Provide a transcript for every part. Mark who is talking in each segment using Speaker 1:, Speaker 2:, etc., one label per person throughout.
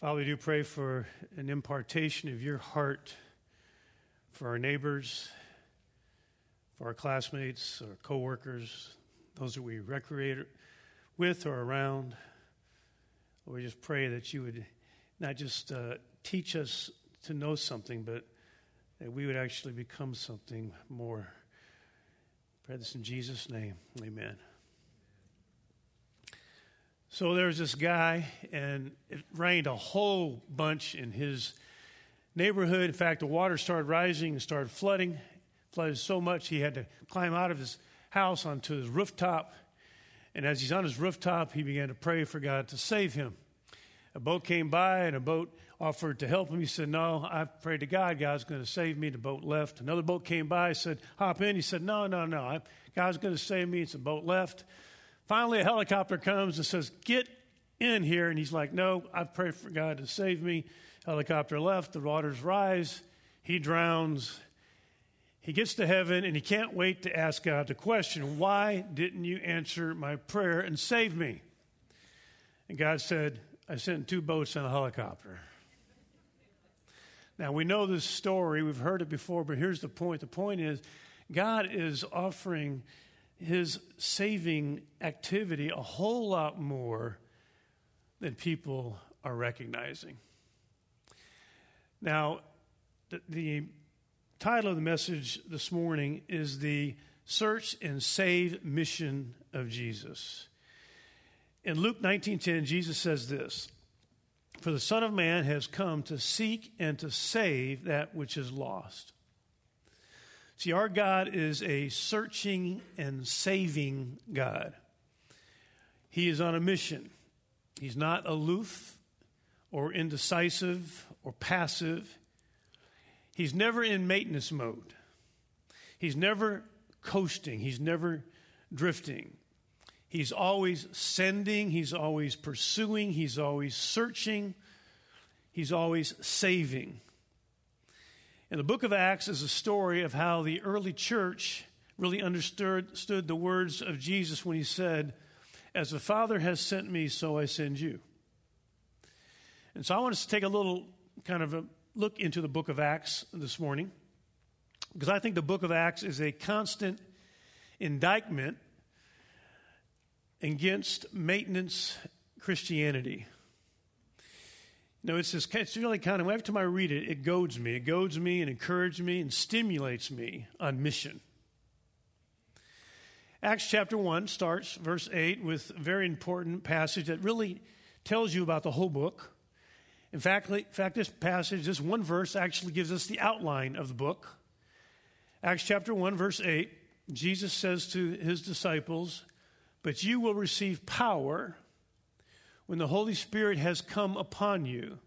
Speaker 1: Father, we do pray for an impartation of your heart for our neighbors, for our classmates, our coworkers, those that we recreate with or around. We just pray that you would not just uh, teach us to know something, but that we would actually become something more. Pray this in Jesus' name. Amen. So there was this guy, and it rained a whole bunch in his neighborhood. In fact, the water started rising and started flooding. Flooded so much he had to climb out of his house onto his rooftop. And as he's on his rooftop, he began to pray for God to save him. A boat came by, and a boat offered to help him. He said, No, I prayed to God. God's going to save me. The boat left. Another boat came by, said, Hop in. He said, No, no, no. God's going to save me. It's a boat left. Finally, a helicopter comes and says, Get in here. And he's like, No, I've prayed for God to save me. Helicopter left, the waters rise, he drowns. He gets to heaven and he can't wait to ask God the question, Why didn't you answer my prayer and save me? And God said, I sent two boats and a helicopter. Now, we know this story, we've heard it before, but here's the point. The point is, God is offering his saving activity a whole lot more than people are recognizing. Now, the, the title of the message this morning is The Search and Save Mission of Jesus. In Luke 19:10 Jesus says this, "For the Son of man has come to seek and to save that which is lost." See, our God is a searching and saving God. He is on a mission. He's not aloof or indecisive or passive. He's never in maintenance mode. He's never coasting. He's never drifting. He's always sending. He's always pursuing. He's always searching. He's always saving. And the book of Acts is a story of how the early church really understood, the words of Jesus when he said, As the Father has sent me, so I send you. And so I want us to take a little kind of a look into the book of Acts this morning, because I think the book of Acts is a constant indictment against maintenance Christianity. No, it's this, it's really kind of, every time I read it, it goads me. It goads me and encourages me and stimulates me on mission. Acts chapter 1 starts, verse 8, with a very important passage that really tells you about the whole book. In fact, in fact, this passage, this one verse, actually gives us the outline of the book. Acts chapter 1, verse 8, Jesus says to his disciples, But you will receive power when the Holy Spirit has come upon you.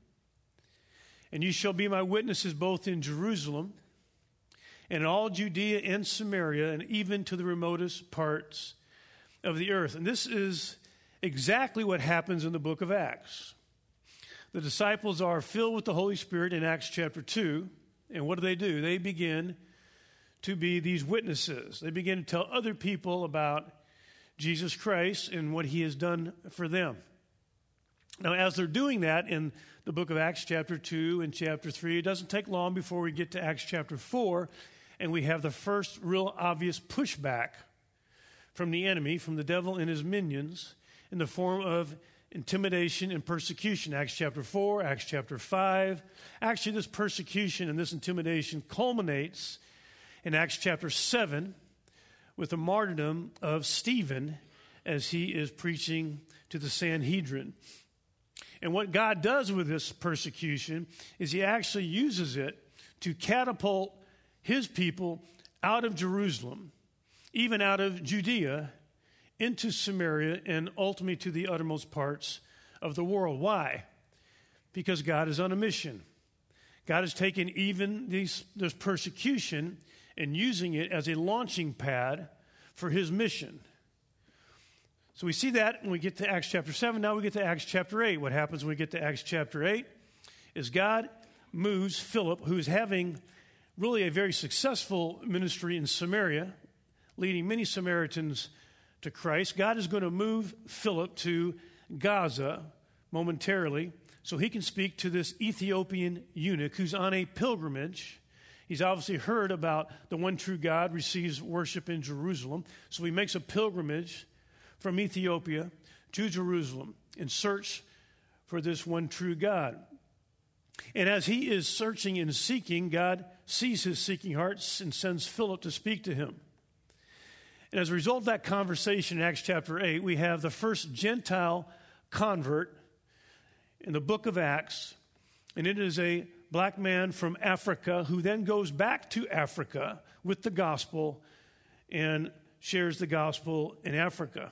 Speaker 1: And you shall be my witnesses both in Jerusalem and all Judea and Samaria and even to the remotest parts of the earth. And this is exactly what happens in the book of Acts. The disciples are filled with the Holy Spirit in Acts chapter 2. And what do they do? They begin to be these witnesses. They begin to tell other people about Jesus Christ and what he has done for them. Now, as they're doing that in the book of Acts, chapter 2 and chapter 3, it doesn't take long before we get to Acts chapter 4, and we have the first real obvious pushback from the enemy, from the devil and his minions, in the form of intimidation and persecution. Acts chapter 4, Acts chapter 5. Actually, this persecution and this intimidation culminates in Acts chapter 7 with the martyrdom of Stephen as he is preaching to the Sanhedrin. And what God does with this persecution is He actually uses it to catapult His people out of Jerusalem, even out of Judea, into Samaria, and ultimately to the uttermost parts of the world. Why? Because God is on a mission. God has taken even these, this persecution and using it as a launching pad for His mission. So we see that when we get to Acts chapter 7. Now we get to Acts chapter 8. What happens when we get to Acts chapter 8 is God moves Philip, who is having really a very successful ministry in Samaria, leading many Samaritans to Christ. God is going to move Philip to Gaza momentarily so he can speak to this Ethiopian eunuch who's on a pilgrimage. He's obviously heard about the one true God receives worship in Jerusalem. So he makes a pilgrimage from Ethiopia to Jerusalem in search for this one true God. And as he is searching and seeking, God sees his seeking hearts and sends Philip to speak to him. And as a result of that conversation in Acts chapter 8, we have the first Gentile convert in the book of Acts. And it is a black man from Africa who then goes back to Africa with the gospel and shares the gospel in Africa.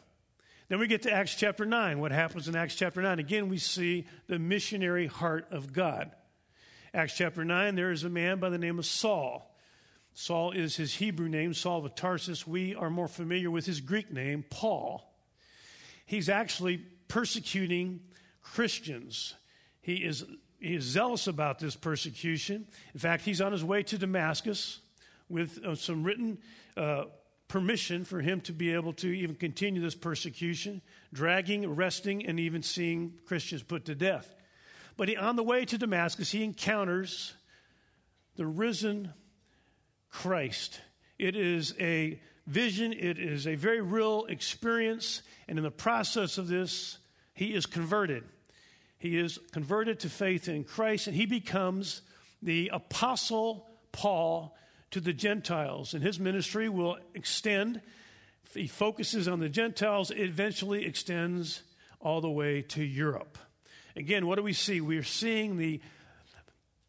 Speaker 1: Then we get to Acts chapter 9. What happens in Acts chapter 9? Again, we see the missionary heart of God. Acts chapter 9, there is a man by the name of Saul. Saul is his Hebrew name, Saul of Tarsus. We are more familiar with his Greek name, Paul. He's actually persecuting Christians. He is, he is zealous about this persecution. In fact, he's on his way to Damascus with uh, some written uh, permission for him to be able to even continue this persecution, dragging, arresting, and even seeing Christians put to death. But he, on the way to Damascus, he encounters the risen Christ. It is a vision, it is a very real experience, and in the process of this, he is converted. He is converted to faith in Christ, and he becomes the apostle Paul to the Gentiles. And his ministry will extend, he focuses on the Gentiles, it eventually extends all the way to Europe. Again, what do we see? We are seeing the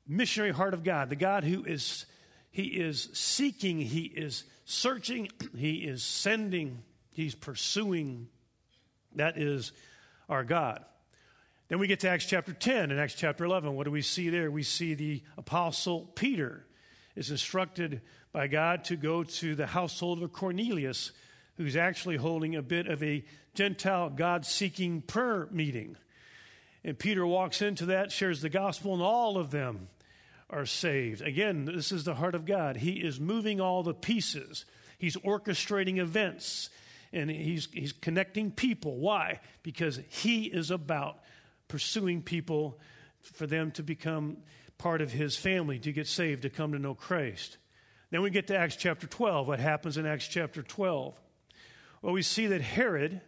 Speaker 1: missionary heart of God, the God who is he is seeking, he is searching, he is sending, he's pursuing. That is our God. Then we get to Acts chapter 10 and Acts chapter 11. What do we see there? We see the apostle Peter is instructed by God to go to the household of Cornelius, who's actually holding a bit of a Gentile God seeking prayer meeting. And Peter walks into that, shares the gospel, and all of them are saved. Again, this is the heart of God. He is moving all the pieces, He's orchestrating events, and He's, he's connecting people. Why? Because He is about pursuing people for them to become part of His family, to get saved, to come to know Christ. Then we get to Acts chapter 12. What happens in Acts chapter 12? Well, we see that Herod,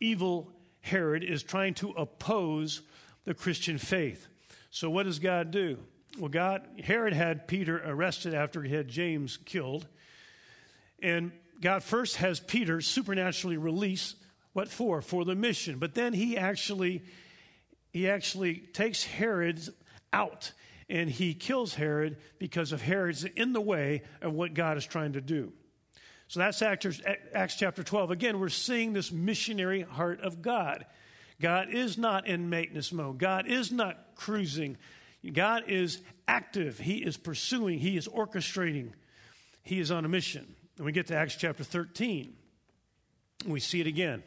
Speaker 1: evil Herod is trying to oppose the Christian faith. So, what does God do? Well, God, Herod had Peter arrested after he had James killed. And God first has Peter supernaturally release what for? For the mission. But then he actually he actually takes Herod out and he kills Herod because of Herod's in the way of what God is trying to do. So that's Acts chapter 12. Again, we're seeing this missionary heart of God. God is not in maintenance mode, God is not cruising. God is active, He is pursuing, He is orchestrating, He is on a mission. And we get to Acts chapter 13, we see it again.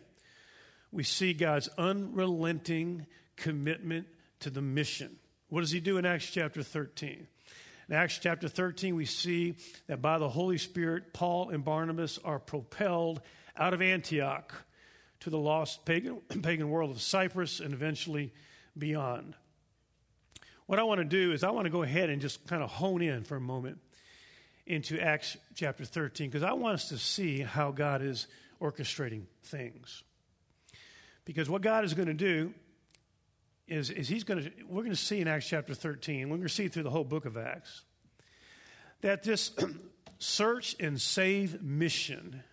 Speaker 1: We see God's unrelenting commitment to the mission. What does He do in Acts chapter 13? In Acts chapter 13, we see that by the Holy Spirit, Paul and Barnabas are propelled out of Antioch to the lost pagan, pagan world of Cyprus and eventually beyond. What I want to do is I want to go ahead and just kind of hone in for a moment into Acts chapter 13 because I want us to see how God is orchestrating things. Because what God is going to do is, is he's going to, we're going to see in Acts chapter 13, we're going to see through the whole book of Acts, that this search and save mission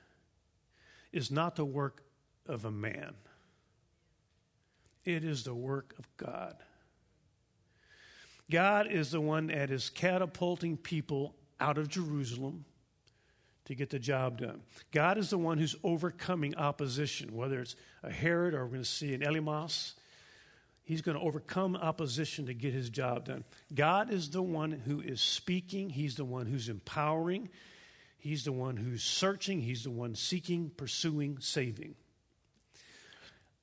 Speaker 1: is not the work of a man, it is the work of God. God is the one that is catapulting people out of Jerusalem to get the job done. God is the one who's overcoming opposition, whether it's a Herod or we're going to see an Elymas He's going to overcome opposition to get his job done. God is the one who is speaking, He's the one who's empowering, He's the one who's searching, He's the one seeking, pursuing, saving.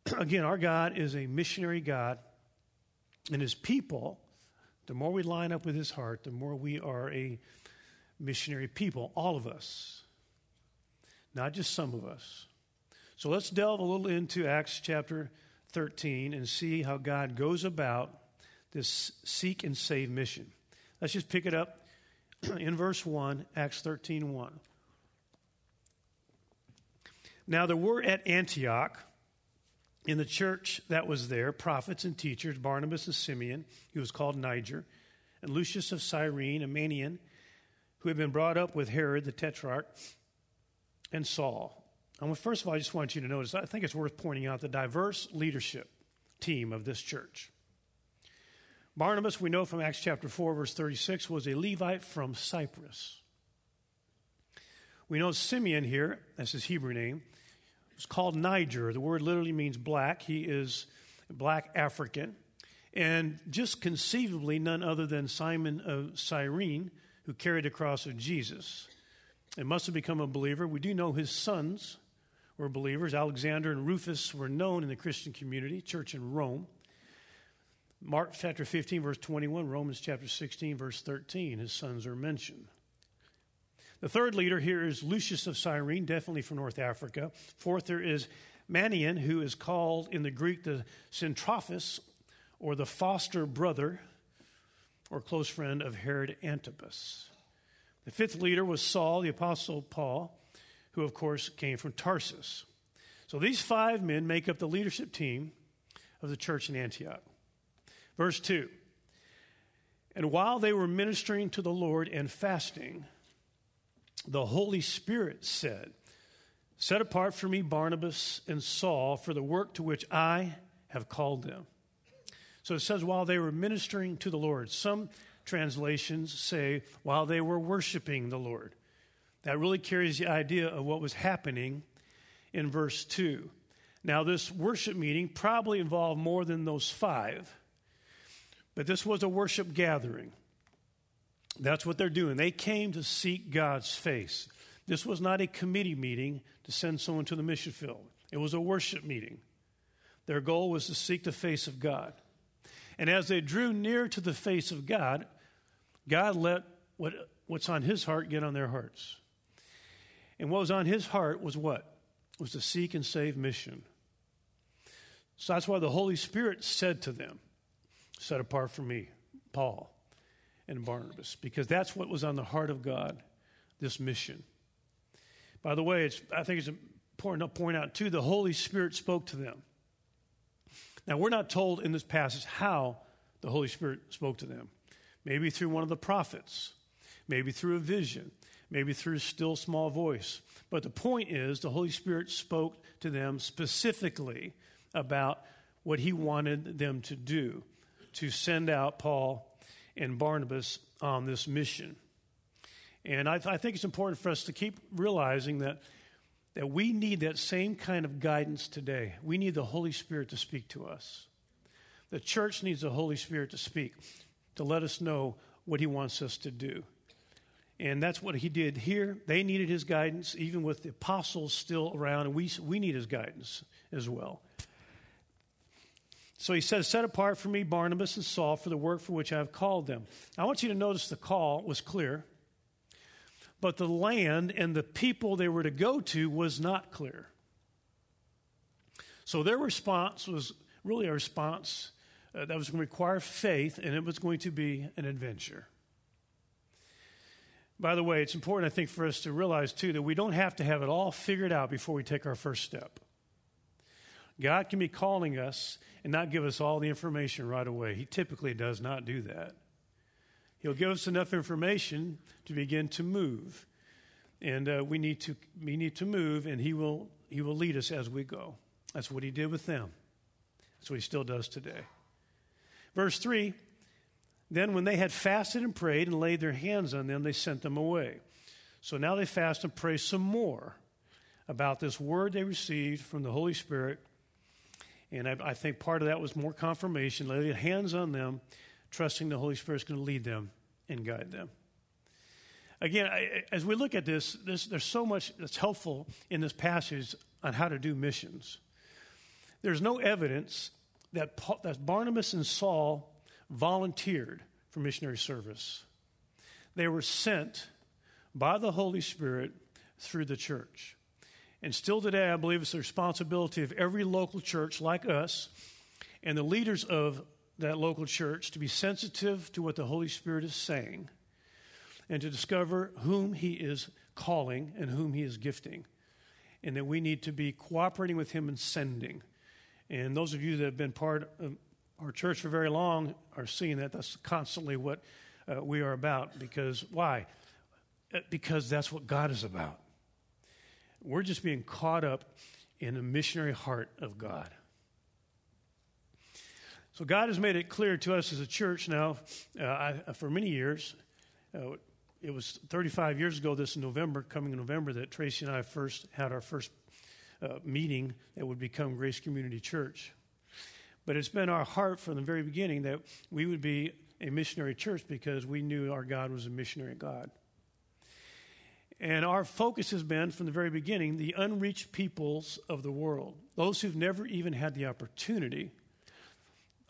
Speaker 1: Again, our God is a missionary God, and His people, the more we line up with His heart, the more we are a missionary people, all of us, not just some of us. So let's delve a little into Acts chapter 13 and see how God goes about this seek and save mission. Let's just pick it up in verse 1, Acts 13 1. Now there were at Antioch, in the church that was there, prophets and teachers, Barnabas and Simeon, who was called Niger, and Lucius of Cyrene, a Manaen, who had been brought up with Herod the Tetrarch, and Saul. And first of all, I just want you to notice, I think it's worth pointing out the diverse leadership team of this church. Barnabas, we know from Acts chapter 4, verse 36, was a Levite from Cyprus. We know Simeon here, that's his Hebrew name, was called Niger. The word literally means black. He is black African. And just conceivably, none other than Simon of Cyrene, who carried the cross of Jesus. It must have become a believer. We do know his sons were believers. Alexander and Rufus were known in the Christian community, church in Rome. Mark chapter 15, verse 21, Romans chapter 16, verse 13, his sons are mentioned. The third leader here is Lucius of Cyrene, definitely from North Africa. Fourth, there is Manaen, who is called in the Greek the Syntrophus, or the foster brother or close friend of Herod Antipas. The fifth leader was Saul, the Apostle Paul, who, of course, came from Tarsus. So these five men make up the leadership team of the church in Antioch. Verse 2 And while they were ministering to the Lord and fasting, the Holy Spirit said, Set apart for me Barnabas and Saul for the work to which I have called them. So it says, while they were ministering to the Lord. Some translations say, while they were worshiping the Lord. That really carries the idea of what was happening in verse 2. Now, this worship meeting probably involved more than those five, but this was a worship gathering. That's what they're doing. They came to seek God's face. This was not a committee meeting to send someone to the mission field, it was a worship meeting. Their goal was to seek the face of God. And as they drew near to the face of God, God let what, what's on his heart get on their hearts. And what was on his heart was what? Was to seek and save mission. So that's why the Holy Spirit said to them, Set apart for me, Paul and Barnabas, because that's what was on the heart of God, this mission. By the way, I think it's important to point out, too, the Holy Spirit spoke to them. Now, we're not told in this passage how the Holy Spirit spoke to them. Maybe through one of the prophets, maybe through a vision, maybe through still small voice. But the point is, the Holy Spirit spoke to them specifically about what he wanted them to do to send out Paul and Barnabas on this mission. And I, th- I, think it's important for us to keep realizing that, that we need that same kind of guidance today. We need the Holy Spirit to speak to us. The church needs the Holy Spirit to speak, to let us know what He wants us to do. And that's what He did here. They needed His guidance, even with the apostles still around, and we, we need His guidance as well. So he says, Set apart for me Barnabas and Saul for the work for which I have called them. I want you to notice the call was clear, but the land and the people they were to go to was not clear. So their response was really a response uh, that was going to require faith, and it was going to be an adventure. By the way, it's important, I think, for us to realize, too, that we don't have to have it all figured out before we take our first step. God can be calling us and not give us all the information right away. He typically does not do that. He'll give us enough information to begin to move. And uh, we, need to, we need to move, and he will, he will lead us as we go. That's what he did with them. That's what he still does today. Verse 3 Then, when they had fasted and prayed and laid their hands on them, they sent them away. So now they fast and pray some more about this word they received from the Holy Spirit and I, I think part of that was more confirmation, laying hands on them, trusting the Holy Spirit is going to lead them and guide them. Again, I, as we look at this, this, there's so much that's helpful in this passage on how to do missions. There's no evidence that, Paul, that Barnabas and Saul volunteered for missionary service. They were sent by the Holy Spirit through the church. And still today, I believe it's the responsibility of every local church like us and the leaders of that local church to be sensitive to what the Holy Spirit is saying and to discover whom He is calling and whom He is gifting. And that we need to be cooperating with Him and sending. And those of you that have been part of our church for very long are seeing that that's constantly what uh, we are about. Because why? Uh, because that's what God is about. We're just being caught up in the missionary heart of God. So God has made it clear to us as a church now uh, I, for many years. Uh, it was 35 years ago this November, coming in November, that Tracy and I first had our first uh, meeting that would become Grace Community Church. But it's been our heart from the very beginning that we would be a missionary church because we knew our God was a missionary God. And our focus has been from the very beginning the unreached peoples of the world, those who've never even had the opportunity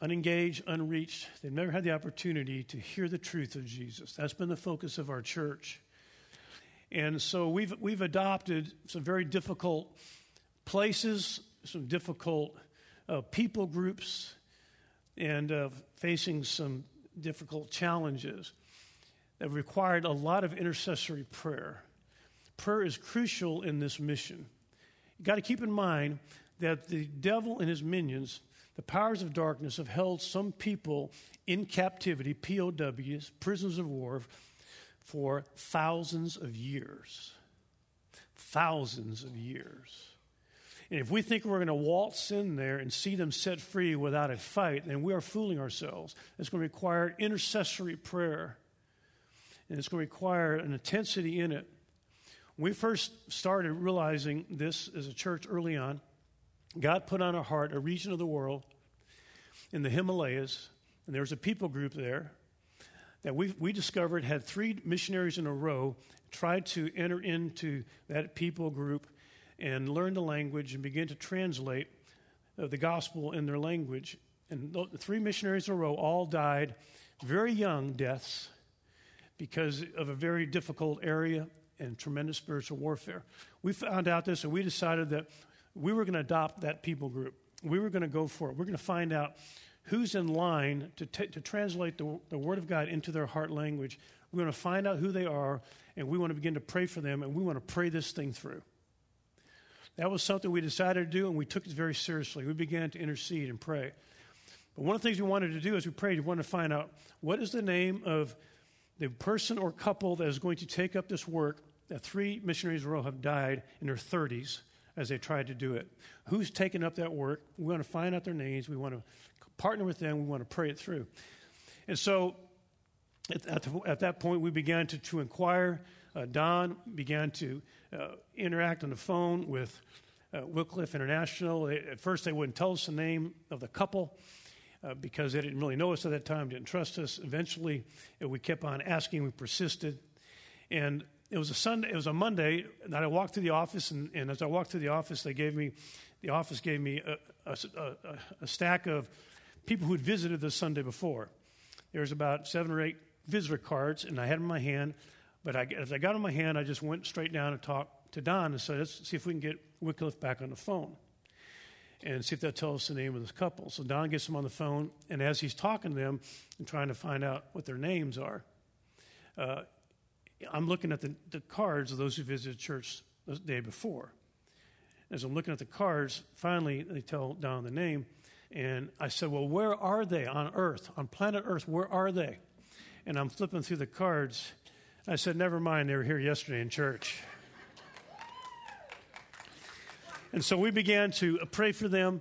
Speaker 1: unengaged, unreached. They've never had the opportunity to hear the truth of Jesus. That's been the focus of our church. And so we've, we've adopted some very difficult places, some difficult uh, people groups, and uh, facing some difficult challenges that required a lot of intercessory prayer. Prayer is crucial in this mission. You've got to keep in mind that the devil and his minions the powers of darkness have held some people in captivity, POWs, prisoners of war, for thousands of years. Thousands of years. And if we think we're going to waltz in there and see them set free without a fight, then we are fooling ourselves. It's going to require intercessory prayer, and it's going to require an intensity in it. When we first started realizing this as a church early on, God put on our heart a region of the world in the Himalayas, and there was a people group there that we, we discovered had three missionaries in a row tried to enter into that people group and learn the language and begin to translate uh, the gospel in their language. And the three missionaries in a row all died very young deaths because of a very difficult area and tremendous spiritual warfare. We found out this and we decided that we were going to adopt that people group. We were going to go for it. We're going to find out who's in line to, t- to translate the, the Word of God into their heart language. We're going to find out who they are, and we want to begin to pray for them, and we want to pray this thing through. That was something we decided to do, and we took it very seriously. We began to intercede and pray. But one of the things we wanted to do as we prayed, we wanted to find out what is the name of the person or couple that is going to take up this work that three missionaries in a row have died in their 30s as they tried to do it. Who's taken up that work? We want to find out their names. We want to partner with them. We want to pray it through. And so at, at, the, at that point, we began to, to inquire. Uh, Don began to interact on the phone with uh, Wycliffe International. At first, they wouldn't tell us the name of the couple. Uh, because they didn't really know us at that time, didn't trust us. Eventually, uh, we kept on asking, we persisted. And it was a Sunday, it was a Monday that I walked to the office, and, and as I walked to the office, they gave me, the office gave me a, a, a, a stack of people who had visited the Sunday before. There was about seven or eight visitor cards, and I had them in my hand. But I, as I got on my hand, I just went straight down and talked to Don and said, let's see if we can get Wycliffe back on the phone and see if they'll tell us the name of this couple. So Don gets them on the phone, and as he's talking to them and trying to find out what their names are, uh, I'm looking at the, the cards of those who visited church the day before. As I'm looking at the cards, finally they tell Don the name, and I said, Well, where are they on Earth, on planet Earth? Where are they? And I'm flipping through the cards. I said, Never mind, they were here yesterday in church. and so we began to pray for them.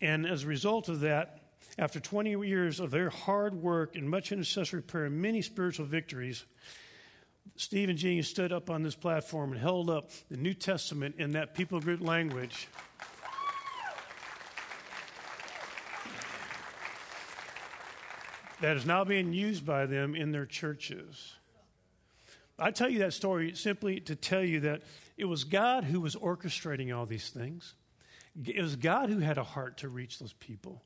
Speaker 1: And as a result of that, after 20 years of their hard work and much intercessory prayer and many spiritual victories, Steve and Jean stood up on this platform and held up the New Testament in that people group language. that is now being used by them in their churches. I tell you that story simply to tell you that it was God who was orchestrating all these things. It was God who had a heart to reach those people.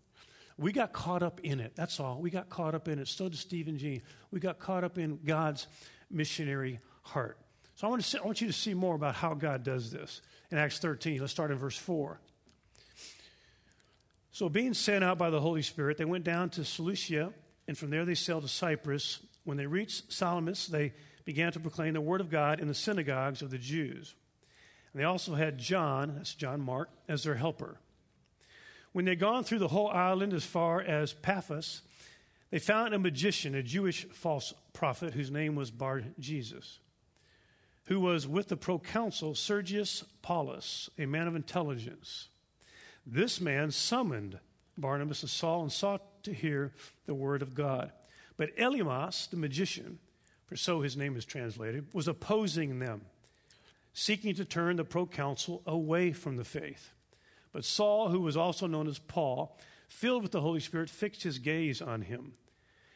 Speaker 1: We got caught up in it. That's all. We got caught up in it. So did Steve and Jean. We got caught up in God's missionary heart. So I want, to see, I want you to see more about how God does this. In Acts 13, let's start in verse 4. So, being sent out by the Holy Spirit, they went down to Seleucia, and from there they sailed to Cyprus. When they reached Salamis, they began to proclaim the word of God in the synagogues of the Jews. And they also had John, that's John Mark, as their helper. When they'd gone through the whole island as far as Paphos, they found a magician, a Jewish false prophet, whose name was Bar Jesus, who was with the proconsul Sergius Paulus, a man of intelligence. This man summoned Barnabas and Saul and sought to hear the word of God. But Elymas, the magician, for so his name is translated, was opposing them, seeking to turn the proconsul away from the faith. But Saul, who was also known as Paul, filled with the Holy Spirit, fixed his gaze on him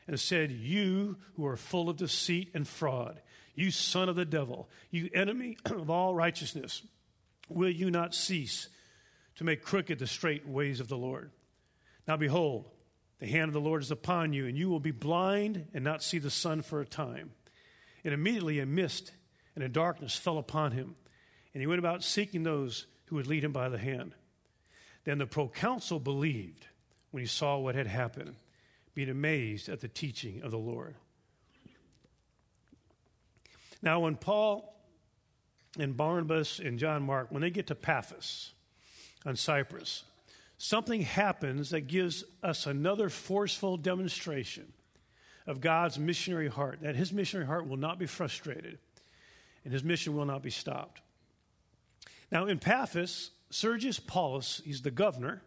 Speaker 1: and said, You who are full of deceit and fraud, you son of the devil, you enemy of all righteousness, will you not cease to make crooked the straight ways of the Lord? Now behold, the hand of the Lord is upon you, and you will be blind and not see the sun for a time. And immediately a mist and a darkness fell upon him, and he went about seeking those who would lead him by the hand. Then the proconsul believed when he saw what had happened, being amazed at the teaching of the Lord. Now, when Paul and Barnabas and John Mark, when they get to Paphos on Cyprus, something happens that gives us another forceful demonstration of God's missionary heart, that his missionary heart will not be frustrated and his mission will not be stopped. Now, in Paphos, Sergius Paulus, he's the governor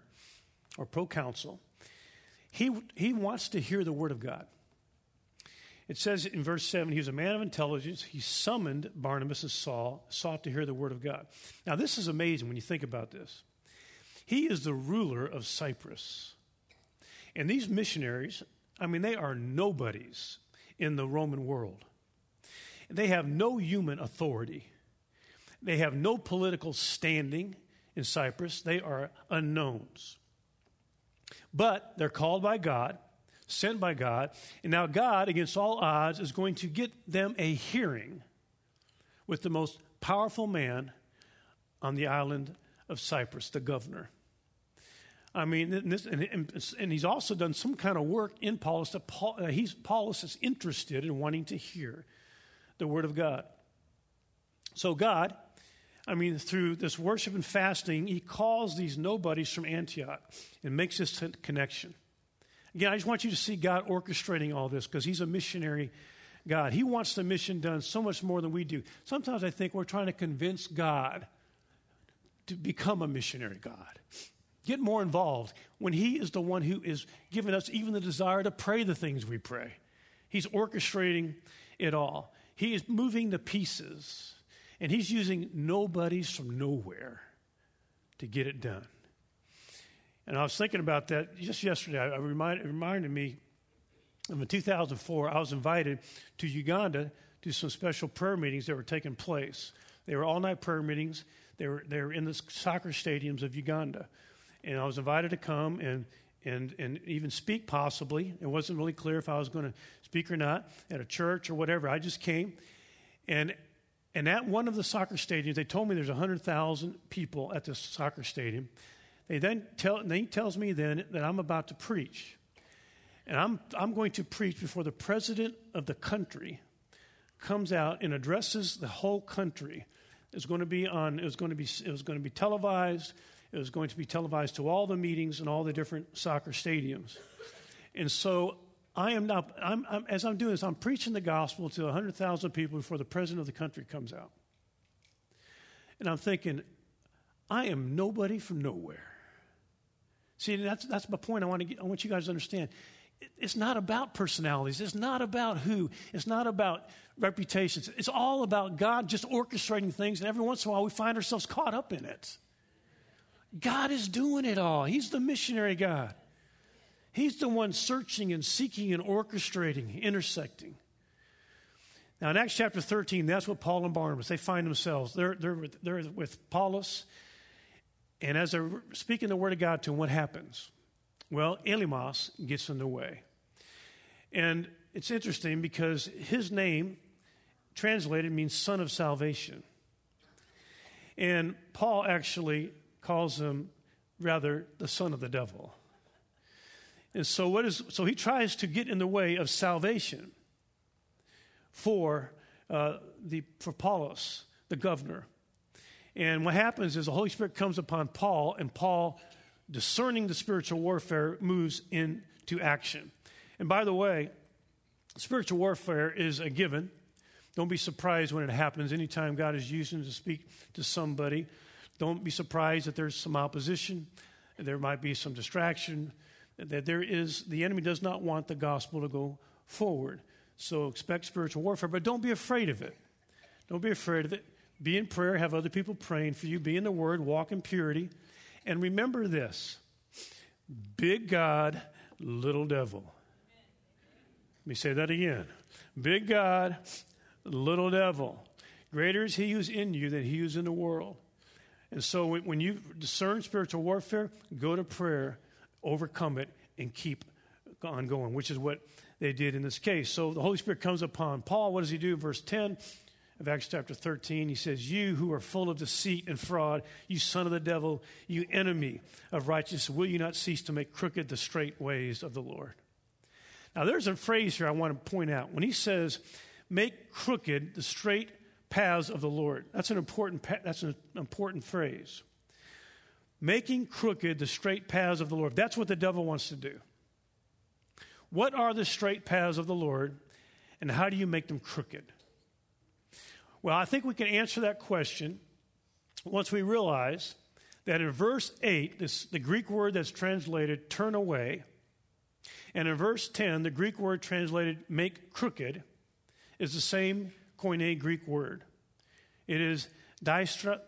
Speaker 1: or proconsul, he, he wants to hear the word of God. It says in verse 7 he was a man of intelligence. He summoned Barnabas and Saul, sought to hear the word of God. Now, this is amazing when you think about this. He is the ruler of Cyprus. And these missionaries, I mean, they are nobodies in the Roman world. They have no human authority, they have no political standing in Cyprus. They are unknowns. But they're called by God, sent by God, and now God, against all odds, is going to get them a hearing with the most powerful man on the island of Cyprus, the governor. I mean, and, this, and, and, he's also done some kind of work in Paulus that Paul, uh, he's, Paulus is interested in wanting to hear the Word of God. So, God, I mean, through this worship and fasting, he calls these nobodies from Antioch and makes this connection. Again, I just want you to see God orchestrating all this because he's a missionary God. He wants the mission done so much more than we do. Sometimes I think we're trying to convince God to become a missionary God. Get more involved when He is the one who is giving us even the desire to pray the things we pray. He's orchestrating it all. He is moving the pieces, and He's using nobodies from nowhere to get it done. And I was thinking about that just yesterday. I remind, it reminded me of in 2004, I was invited to Uganda to some special prayer meetings that were taking place. They were all night prayer meetings. They were, they were in the soccer stadiums of Uganda and I was invited to come and and and even speak possibly. It wasn't really clear if I was going to speak or not at a church or whatever. I just came, and and at one of the soccer stadiums, they told me there's hundred thousand people at this soccer stadium. They then tell they tells me then that I'm about to preach, and I'm I'm going to preach before the president of the country comes out and addresses the whole country. It's going to be on. It was going to be. It was going to be televised. It was going to be televised to all the meetings and all the different soccer stadiums. And so I am now, I'm, I'm, as I'm doing this, I'm preaching the gospel to 100,000 people before the president of the country comes out. And I'm thinking, I am nobody from nowhere. See, that's, that's my point I want, to get, I want you guys to understand. It's not about personalities. It's not about who. It's not about reputations. It's all about God just orchestrating things, and every once in a while we find ourselves caught up in it. God is doing it all. He's the missionary God. He's the one searching and seeking and orchestrating, intersecting. Now, in Acts chapter 13, that's what Paul and Barnabas, they find themselves. They're, they're, with, they're with Paulus, and as they're speaking the word of God to him, what happens? Well, Elymas gets in the way. And it's interesting because his name, translated, means son of salvation. And Paul actually calls him rather the son of the devil. And so what is so he tries to get in the way of salvation for uh, the for Apollos, the governor. And what happens is the Holy Spirit comes upon Paul, and Paul, discerning the spiritual warfare, moves into action. And by the way, spiritual warfare is a given. Don't be surprised when it happens. Anytime God is using to speak to somebody, don't be surprised that there's some opposition, there might be some distraction, that there is, the enemy does not want the gospel to go forward. So expect spiritual warfare, but don't be afraid of it. Don't be afraid of it. Be in prayer, have other people praying for you, be in the word, walk in purity. And remember this big God, little devil. Let me say that again. Big God, little devil. Greater is he who's in you than he who's in the world. And so when you discern spiritual warfare, go to prayer, overcome it, and keep on going, which is what they did in this case. So the Holy Spirit comes upon Paul. What does he do? Verse 10 of Acts chapter 13, he says, You who are full of deceit and fraud, you son of the devil, you enemy of righteousness, will you not cease to make crooked the straight ways of the Lord? Now, there's a phrase here I want to point out. When he says, Make crooked the straight paths of the Lord, that's an important, that's an important phrase. Making crooked the straight paths of the Lord. That's what the devil wants to do. What are the straight paths of the Lord, and how do you make them crooked? Well, I think we can answer that question once we realize that in verse 8, this, the Greek word that's translated turn away, and in verse 10, the Greek word translated make crooked, is the same Koine Greek word. It is distre.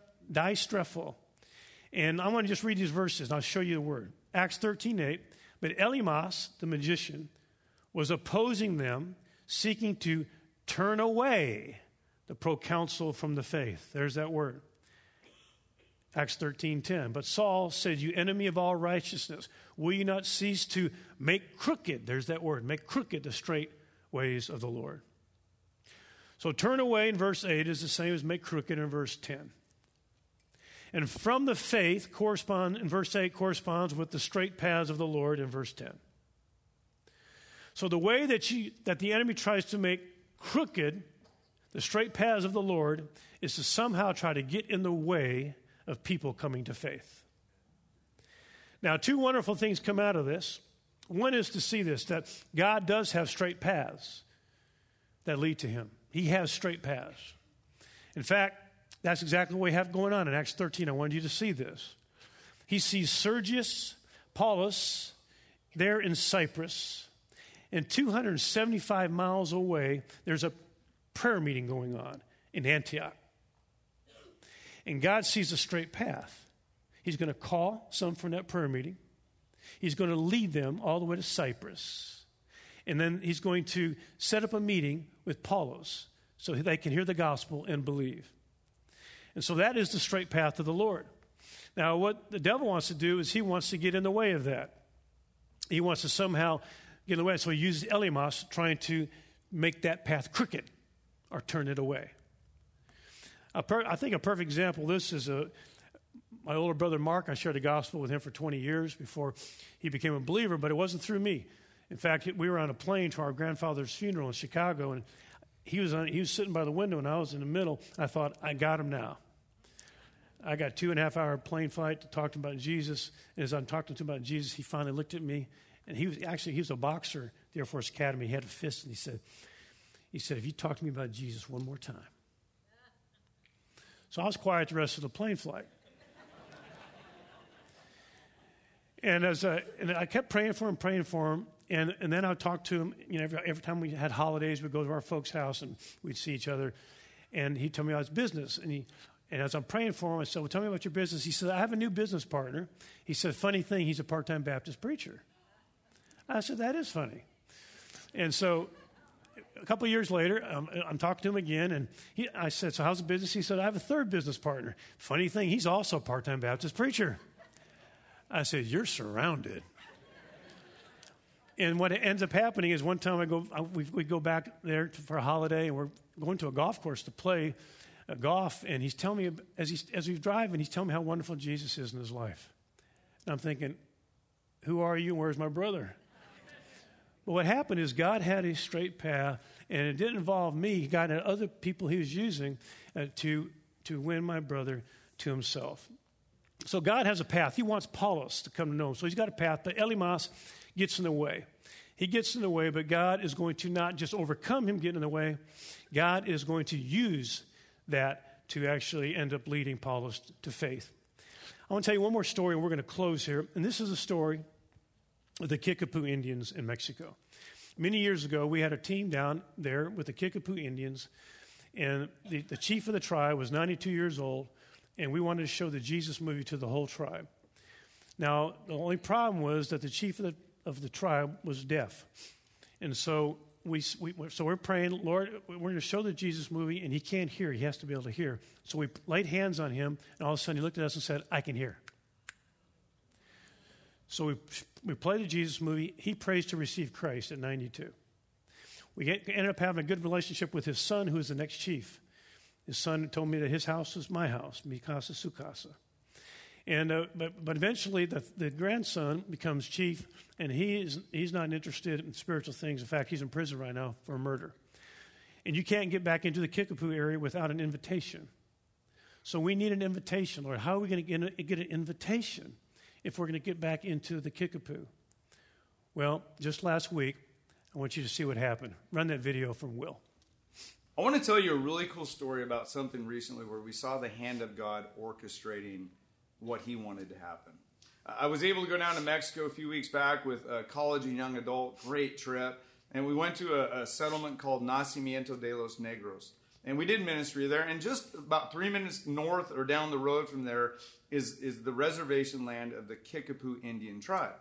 Speaker 1: And I want to just read these verses, and I'll show you the word. Acts 13 8. But Elymas, the magician, was opposing them, seeking to turn away the proconsul from the faith. There's that word. Acts 13:10. But Saul said, "You enemy of all righteousness, will you not cease to make crooked, there's that word, make crooked the straight ways of the Lord." So turn away in verse 8 is the same as make crooked in verse 10. And from the faith correspond in verse 8 corresponds with the straight paths of the Lord in verse 10. So the way that you that the enemy tries to make crooked the straight paths of the Lord is to somehow try to get in the way of people coming to faith. Now, two wonderful things come out of this. One is to see this that God does have straight paths that lead to Him, He has straight paths. In fact, that's exactly what we have going on in Acts 13. I wanted you to see this. He sees Sergius Paulus there in Cyprus, and 275 miles away, there's a prayer meeting going on in Antioch. And God sees a straight path. He's going to call some from that prayer meeting. He's going to lead them all the way to Cyprus. And then he's going to set up a meeting with Paulus so they can hear the gospel and believe. And so that is the straight path to the Lord. Now, what the devil wants to do is he wants to get in the way of that. He wants to somehow get in the way. So he uses Elymas trying to make that path crooked or turn it away. Per, I think a perfect example of this is a, my older brother Mark. I shared the gospel with him for 20 years before he became a believer, but it wasn't through me. In fact, we were on a plane to our grandfather's funeral in Chicago, and he was, on, he was sitting by the window, and I was in the middle. I thought, I got him now. I got two and a half hour plane flight to talk to him about Jesus. And as I'm talking to him about Jesus, he finally looked at me, and he was actually he was a boxer at the Air Force Academy. He had a fist, and he said, he said, If you talk to me about Jesus one more time. So I was quiet the rest of the plane flight. and as I, and I kept praying for him, praying for him, and, and then I would talk to him. You know, every, every time we had holidays, we'd go to our folks' house and we'd see each other. And he told me about his business. And, he, and as I'm praying for him, I said, Well, tell me about your business. He said, I have a new business partner. He said, Funny thing, he's a part time Baptist preacher. I said, That is funny. And so a couple of years later, um, I'm talking to him again, and he, I said, So, how's the business? He said, I have a third business partner. Funny thing, he's also a part time Baptist preacher. I said, You're surrounded. And what ends up happening is one time I go, I, we, go back there to, for a holiday, and we're going to a golf course to play golf, and he's telling me, as, he's, as we drive, and he's telling me how wonderful Jesus is in his life. And I'm thinking, who are you? Where's my brother? But what happened is God had a straight path, and it didn't involve me. God had other people he was using uh, to, to win my brother to himself. So God has a path. He wants Paulus to come to know him. So he's got a path, but Elymas gets in the way. He gets in the way, but God is going to not just overcome him getting in the way, God is going to use that to actually end up leading Paulus to faith. I want to tell you one more story, and we're going to close here. And this is a story of the Kickapoo Indians in Mexico. Many years ago, we had a team down there with the Kickapoo Indians, and the, the chief of the tribe was 92 years old, and we wanted to show the Jesus movie to the whole tribe. Now, the only problem was that the chief of the, of the tribe was deaf. And so we, we, so we're praying, Lord, we're going to show the Jesus movie, and he can't hear. He has to be able to hear. So we laid hands on him, and all of a sudden he looked at us and said, I can hear. So we, we played the Jesus movie. He prays to receive Christ at 92. We ended up having a good relationship with his son, who is the next chief. His son told me that his house was my house, mi casa, su casa. And, uh, but, but eventually, the, the grandson becomes chief, and he is, he's not interested in spiritual things. In fact, he's in prison right now for murder. And you can't get back into the Kickapoo area without an invitation. So we need an invitation, Lord. How are we going to get an invitation? if we're going to get back into the Kickapoo. Well, just last week, I want you to see what happened. Run that video from Will.
Speaker 2: I want to tell you a really cool story about something recently where we saw the hand of God orchestrating what He wanted to happen. I was able to go down to Mexico a few weeks back with a college and young adult, great trip, and we went to a, a settlement called Nacimiento de los Negros. And we did ministry there, and just about three minutes north or down the road from there is, is the reservation land of the Kickapoo Indian tribe.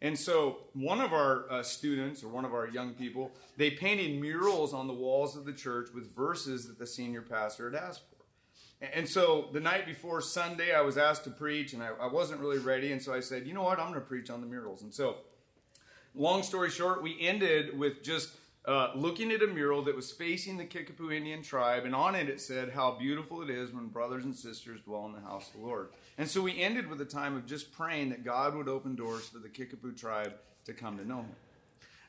Speaker 2: And so, one of our uh, students, or one of our young people, they painted murals on the walls of the church with verses that the senior pastor had asked for. And so, the night before Sunday, I was asked to preach, and I, I wasn't really ready. And so, I said, you know what, I'm going to preach on the murals. And so, long story short, we ended with just uh, looking at a mural that was facing the Kickapoo Indian tribe, and on it it said, How beautiful it is when brothers and sisters dwell in the house of the Lord. And so we ended with a time of just praying that God would open doors for the Kickapoo tribe to come to know Him.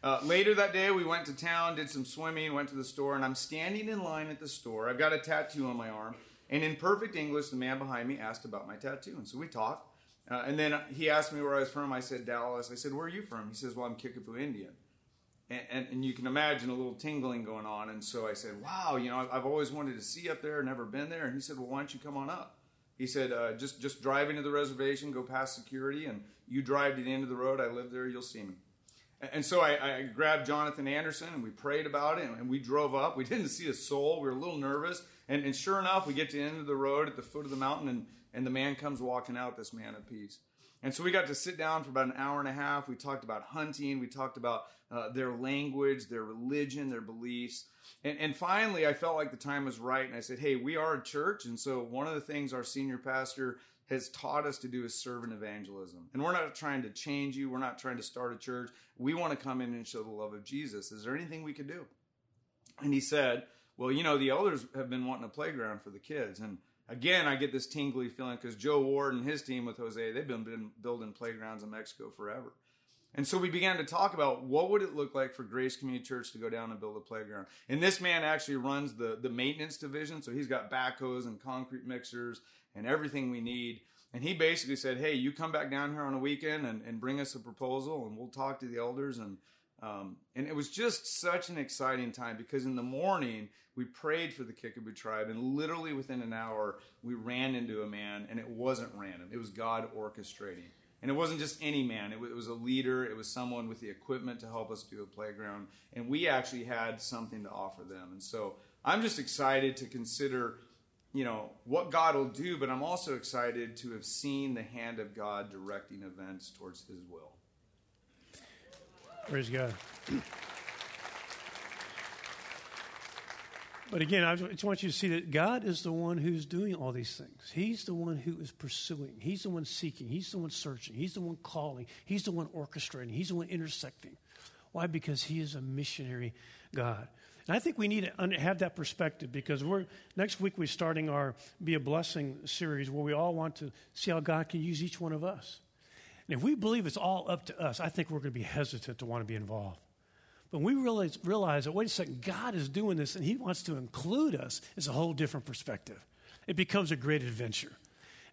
Speaker 2: Uh, later that day, we went to town, did some swimming, went to the store, and I'm standing in line at the store. I've got a tattoo on my arm, and in perfect English, the man behind me asked about my tattoo. And so we talked. Uh, and then he asked me where I was from. I said, Dallas. I said, Where are you from? He says, Well, I'm Kickapoo Indian and, and, and, you can imagine a little tingling going on. And so I said, "Wow, you know, I've always wanted to see up there, never been there." And he said, "Well, why don't you come on up?" He said, uh, "Just just drive into the reservation, go past security, and you drive to the end of the road. I live there. You'll see me." And so I, I grabbed Jonathan Anderson and we prayed about it, and we drove up. We didn't see a soul. We were a little nervous, and, and sure enough, we get to the end of the road at the foot of the mountain, and and the man comes walking out. This man of peace. And so we got to sit down for about an hour and a half. We talked about hunting. We talked about uh, their language, their religion, their beliefs. And, and finally, I felt like the time was right. And I said, Hey, we are a church. And so one of the things our senior pastor has taught us to do is serve in evangelism. And we're not trying to change you. We're not trying to start a church. We want to come in and show the love of Jesus. Is there anything we could do? And he said, Well, you know, the elders have been wanting a playground for the kids. And again, I get this tingly feeling because Joe Ward and his team with Jose, they've been, building playgrounds in Mexico forever. And so we began to talk about what would it look like for Grace Community Church to go down and build a playground. And this man actually runs the, the maintenance division. So he's got backhoes and concrete mixers and everything we need. And he basically said, Hey, you come back down here on a weekend and, and bring us a proposal and we'll talk to the elders. And, um, and it was just such an exciting time because in the morning we prayed for the Kickapoo tribe and literally within an hour we ran into a man and it wasn't random. It was God orchestrating. And it wasn't just any man, it was a leader, it was someone with the equipment to help us do a playground. And we actually had something to offer them. And so I'm just excited to consider, you know, what God will do, but I'm also excited to have seen the hand of God directing events towards his will.
Speaker 1: Praise God. But again, I just want you to see that God is the one who's doing all these things. He's the one who is pursuing. He's the one seeking. He's the one searching. He's the one calling. He's the one orchestrating. He's the one intersecting. Why? Because He is a missionary God. And I think we need to have that perspective because we're next week we're starting our Be a Blessing series where we all want to see how God can use each one of us. And if we believe it's all up to us, I think we're going to be hesitant to want to be involved. But when we realize, realize that, wait a second, God is doing this and He wants to include us, it's a whole different perspective. It becomes a great adventure.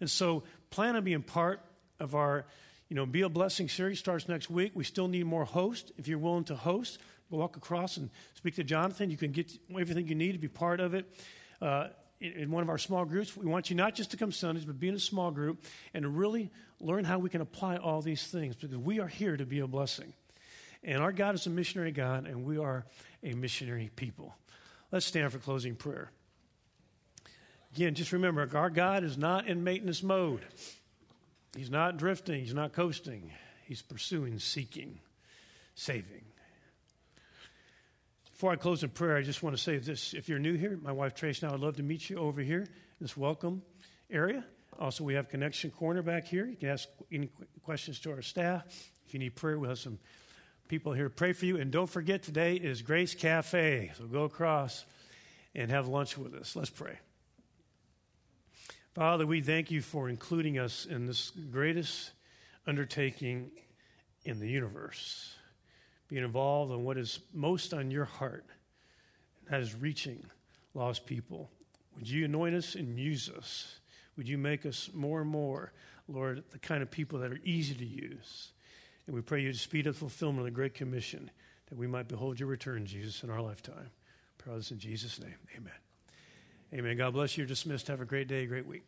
Speaker 1: And so plan on being part of our, you know, Be a Blessing series starts next week. We still need more hosts. If you're willing to host, walk across and speak to Jonathan. You can get everything you need to be part of it. Uh, in, in one of our small groups, we want you not just to come Sundays, but be in a small group and really learn how we can apply all these things because we are here to be a blessing. And our God is a missionary God, and we are a missionary people. Let's stand for closing prayer. Again, just remember our God is not in maintenance mode. He's not drifting, He's not coasting. He's pursuing, seeking, saving. Before I close in prayer, I just want to say this. If you're new here, my wife Trace and I would love to meet you over here in this welcome area. Also, we have Connection Corner back here. You can ask any questions to our staff. If you need prayer, we'll have some people here pray for you. And don't forget, today is Grace Cafe. So go across and have lunch with us. Let's pray. Father, we thank you for including us in this greatest undertaking in the universe, being involved in what is most on your heart, and that is reaching lost people. Would you anoint us and use us? Would you make us more and more, Lord, the kind of people that are easy to use? And we pray you to speed up fulfillment of the Great Commission that we might behold your return, Jesus, in our lifetime. Pray this in Jesus' name. Amen. Amen. God bless you. You're dismissed. Have a great day, great week.